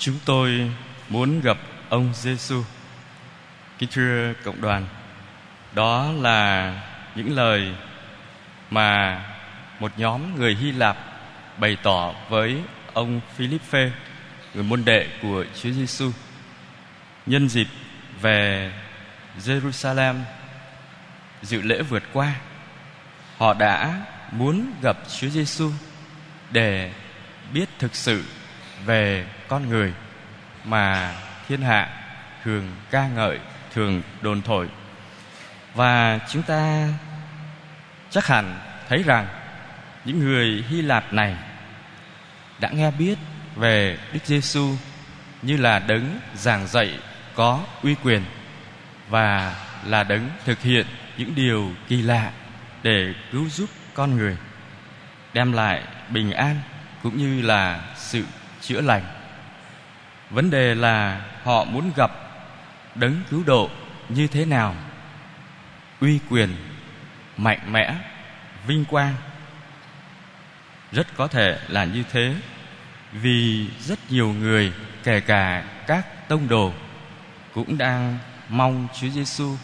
Chúng tôi muốn gặp ông Giêsu. Kính thưa cộng đoàn, đó là những lời mà một nhóm người Hy Lạp bày tỏ với ông Philippe, người môn đệ của Chúa Giêsu, nhân dịp về Jerusalem dự lễ vượt qua. Họ đã muốn gặp Chúa Giêsu để biết thực sự về con người mà thiên hạ thường ca ngợi, thường đồn thổi. Và chúng ta chắc hẳn thấy rằng những người Hy Lạp này đã nghe biết về Đức Giêsu như là đấng giảng dạy có uy quyền và là đấng thực hiện những điều kỳ lạ để cứu giúp con người đem lại bình an cũng như là sự chữa lành. Vấn đề là họ muốn gặp đấng cứu độ như thế nào. Uy quyền, mạnh mẽ, vinh quang. Rất có thể là như thế, vì rất nhiều người, kể cả các tông đồ, cũng đang mong Chúa Giêsu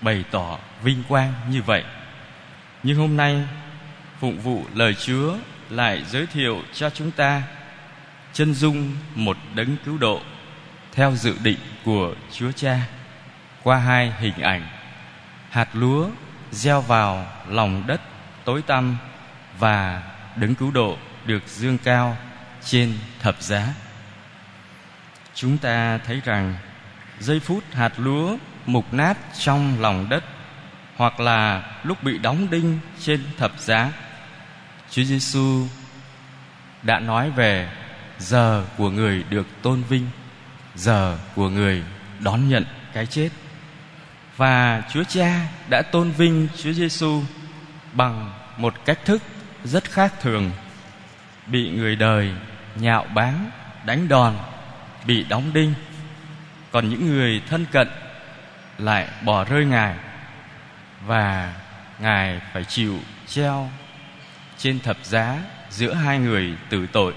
bày tỏ vinh quang như vậy. Nhưng hôm nay, phụng vụ lời Chúa lại giới thiệu cho chúng ta chân dung một đấng cứu độ theo dự định của Chúa Cha qua hai hình ảnh. Hạt lúa gieo vào lòng đất tối tăm và đấng cứu độ được dương cao trên thập giá. Chúng ta thấy rằng giây phút hạt lúa mục nát trong lòng đất hoặc là lúc bị đóng đinh trên thập giá, Chúa Giêsu đã nói về giờ của người được tôn vinh, giờ của người đón nhận cái chết. Và Chúa Cha đã tôn vinh Chúa Giêsu bằng một cách thức rất khác thường. Bị người đời nhạo báng, đánh đòn, bị đóng đinh. Còn những người thân cận lại bỏ rơi ngài và ngài phải chịu treo trên thập giá giữa hai người tử tội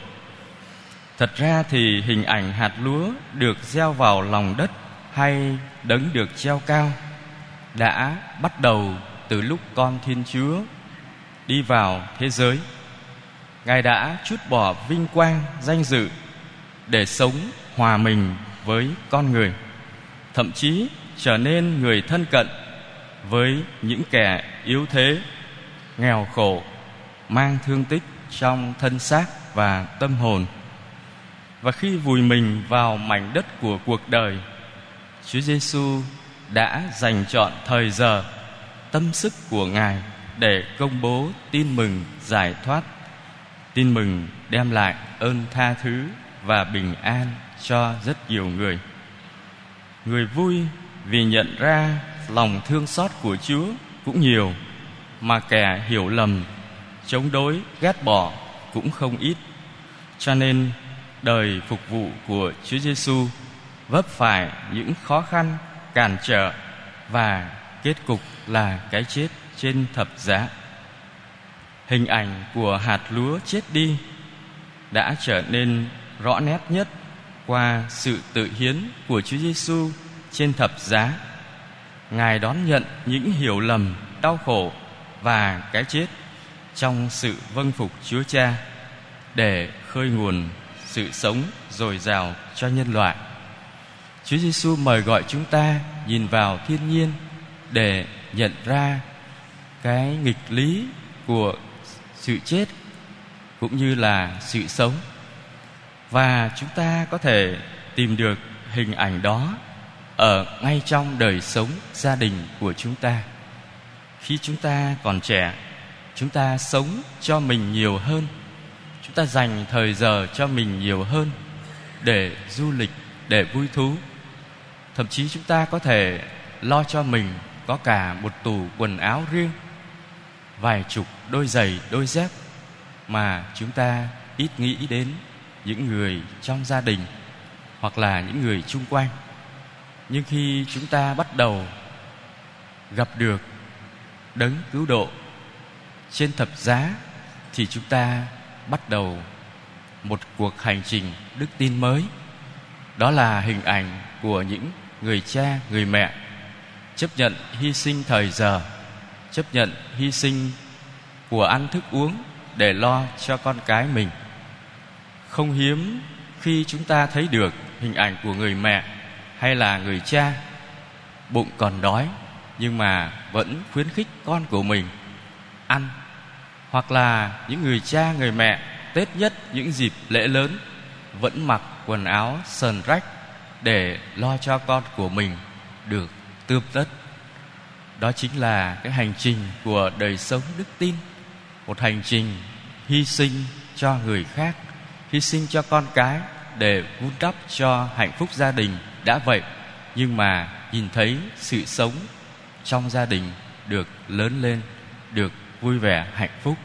thật ra thì hình ảnh hạt lúa được gieo vào lòng đất hay đấng được treo cao đã bắt đầu từ lúc con thiên chúa đi vào thế giới. Ngài đã chút bỏ vinh quang, danh dự để sống hòa mình với con người, thậm chí trở nên người thân cận với những kẻ yếu thế, nghèo khổ, mang thương tích trong thân xác và tâm hồn và khi vùi mình vào mảnh đất của cuộc đời, chúa giêsu đã dành chọn thời giờ, tâm sức của ngài để công bố tin mừng giải thoát, tin mừng đem lại ơn tha thứ và bình an cho rất nhiều người. Người vui vì nhận ra lòng thương xót của chúa cũng nhiều, mà kẻ hiểu lầm, chống đối, ghét bỏ cũng không ít. Cho nên đời phục vụ của chúa giêsu vấp phải những khó khăn cản trở và kết cục là cái chết trên thập giá hình ảnh của hạt lúa chết đi đã trở nên rõ nét nhất qua sự tự hiến của Chúa Giêsu trên thập giá. Ngài đón nhận những hiểu lầm, đau khổ và cái chết trong sự vâng phục Chúa Cha để khơi nguồn sự sống dồi dào cho nhân loại. Chúa Giêsu mời gọi chúng ta nhìn vào thiên nhiên để nhận ra cái nghịch lý của sự chết cũng như là sự sống. Và chúng ta có thể tìm được hình ảnh đó ở ngay trong đời sống gia đình của chúng ta. Khi chúng ta còn trẻ, chúng ta sống cho mình nhiều hơn chúng ta dành thời giờ cho mình nhiều hơn để du lịch, để vui thú. Thậm chí chúng ta có thể lo cho mình có cả một tủ quần áo riêng, vài chục đôi giày, đôi dép mà chúng ta ít nghĩ đến những người trong gia đình hoặc là những người chung quanh. Nhưng khi chúng ta bắt đầu gặp được đấng cứu độ trên thập giá thì chúng ta bắt đầu một cuộc hành trình đức tin mới. Đó là hình ảnh của những người cha, người mẹ chấp nhận hy sinh thời giờ, chấp nhận hy sinh của ăn thức uống để lo cho con cái mình. Không hiếm khi chúng ta thấy được hình ảnh của người mẹ hay là người cha bụng còn đói nhưng mà vẫn khuyến khích con của mình ăn hoặc là những người cha, người mẹ, tết nhất những dịp lễ lớn, vẫn mặc quần áo sờn rách để lo cho con của mình được tươm tất. Đó chính là cái hành trình của đời sống đức tin, một hành trình hy sinh cho người khác, hy sinh cho con cái để vun đắp cho hạnh phúc gia đình đã vậy. Nhưng mà nhìn thấy sự sống trong gia đình được lớn lên, được vui vẻ, hạnh phúc.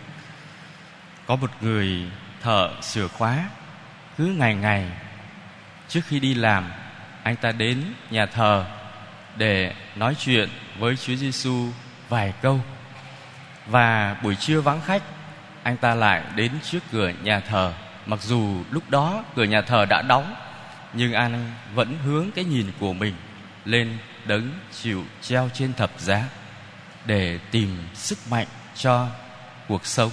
Có một người thợ sửa khóa, cứ ngày ngày, trước khi đi làm, anh ta đến nhà thờ để nói chuyện với Chúa Giêsu vài câu. Và buổi trưa vắng khách, anh ta lại đến trước cửa nhà thờ. Mặc dù lúc đó cửa nhà thờ đã đóng, nhưng anh vẫn hướng cái nhìn của mình lên đấng chịu treo trên thập giá để tìm sức mạnh cho cuộc sống,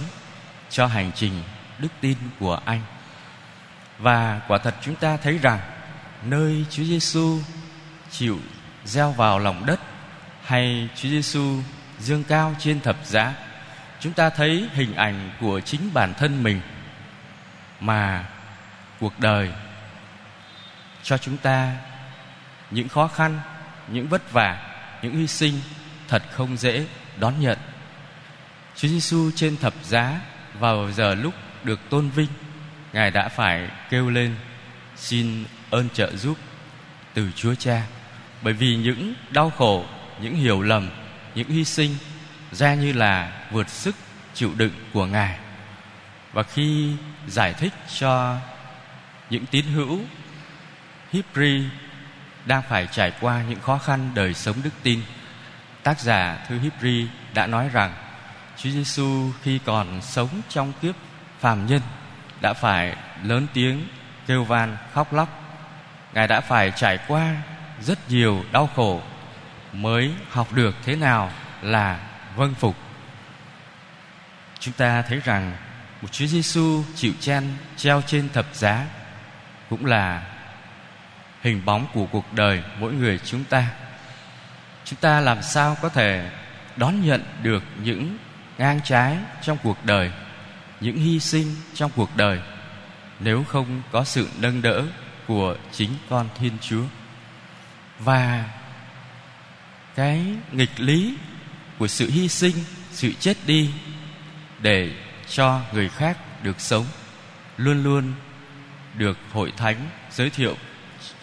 cho hành trình đức tin của anh. Và quả thật chúng ta thấy rằng nơi Chúa Giêsu chịu gieo vào lòng đất hay Chúa Giêsu dương cao trên thập giá, chúng ta thấy hình ảnh của chính bản thân mình mà cuộc đời cho chúng ta những khó khăn, những vất vả, những hy sinh thật không dễ đón nhận. Chúa Giêsu trên thập giá vào giờ lúc được tôn vinh, ngài đã phải kêu lên, xin ơn trợ giúp từ Chúa Cha. Bởi vì những đau khổ, những hiểu lầm, những hy sinh ra như là vượt sức chịu đựng của ngài. Và khi giải thích cho những tín hữu Hebrew đang phải trải qua những khó khăn đời sống đức tin, tác giả thư Hebrew đã nói rằng Chúa Giêsu khi còn sống trong kiếp phàm nhân đã phải lớn tiếng kêu van khóc lóc. Ngài đã phải trải qua rất nhiều đau khổ mới học được thế nào là vâng phục. Chúng ta thấy rằng một Chúa Giêsu chịu chen treo trên thập giá cũng là hình bóng của cuộc đời mỗi người chúng ta. Chúng ta làm sao có thể đón nhận được những ngang trái trong cuộc đời, những hy sinh trong cuộc đời, nếu không có sự nâng đỡ của chính con thiên chúa. Và cái nghịch lý của sự hy sinh, sự chết đi để cho người khác được sống luôn luôn được hội thánh giới thiệu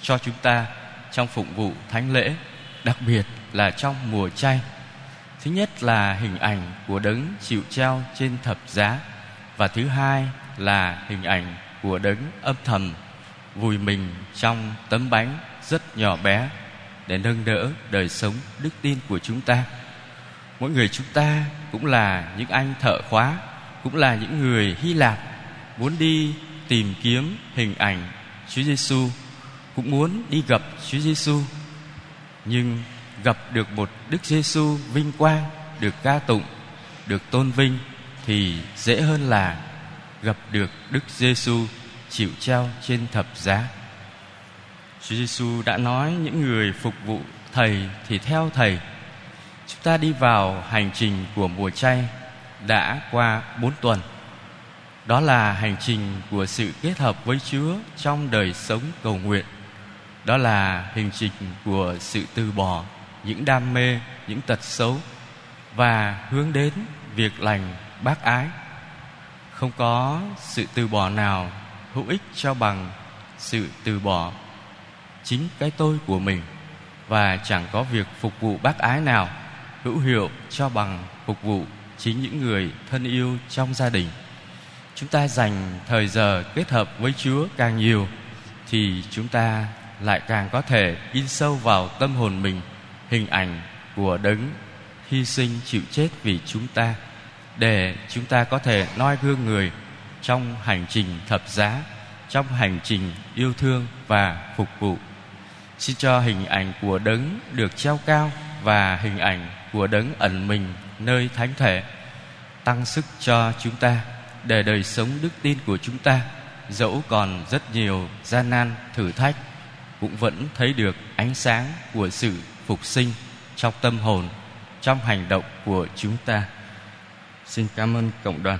cho chúng ta trong phụng vụ thánh lễ, đặc biệt là trong mùa chay thứ nhất là hình ảnh của đấng chịu treo trên thập giá và thứ hai là hình ảnh của đấng âm thầm vùi mình trong tấm bánh rất nhỏ bé để nâng đỡ đời sống đức tin của chúng ta. Mỗi người chúng ta cũng là những anh thợ khóa, cũng là những người hy lạp muốn đi tìm kiếm hình ảnh chúa giêsu cũng muốn đi gặp chúa giêsu nhưng gặp được một đức giêsu vinh quang, được ca tụng, được tôn vinh, thì dễ hơn là gặp được đức giêsu chịu treo trên thập giá Chúa Giêsu đã nói những người phục vụ thầy thì theo thầy. Chúng ta đi vào hành trình của mùa chay đã qua bốn tuần. Đó là hành trình của sự kết hợp với Chúa trong đời sống cầu nguyện. Đó là hành trình của sự từ bỏ những đam mê, những tật xấu và hướng đến việc lành bác ái. Không có sự từ bỏ nào hữu ích cho bằng sự từ bỏ chính cái tôi của mình và chẳng có việc phục vụ bác ái nào hữu hiệu cho bằng phục vụ chính những người thân yêu trong gia đình chúng ta dành thời giờ kết hợp với chúa càng nhiều thì chúng ta lại càng có thể in sâu vào tâm hồn mình hình ảnh của đấng hy sinh chịu chết vì chúng ta, để chúng ta có thể noi gương người trong hành trình thập giá, trong hành trình yêu thương và phục vụ. Xin cho hình ảnh của đấng được treo cao và hình ảnh của đấng ẩn mình nơi thánh thể, tăng sức cho chúng ta để đời sống đức tin của chúng ta, dẫu còn rất nhiều gian nan thử thách, cũng vẫn thấy được ánh sáng của sự phục sinh trong tâm hồn, trong hành động của chúng ta. Xin cảm ơn cộng đoàn.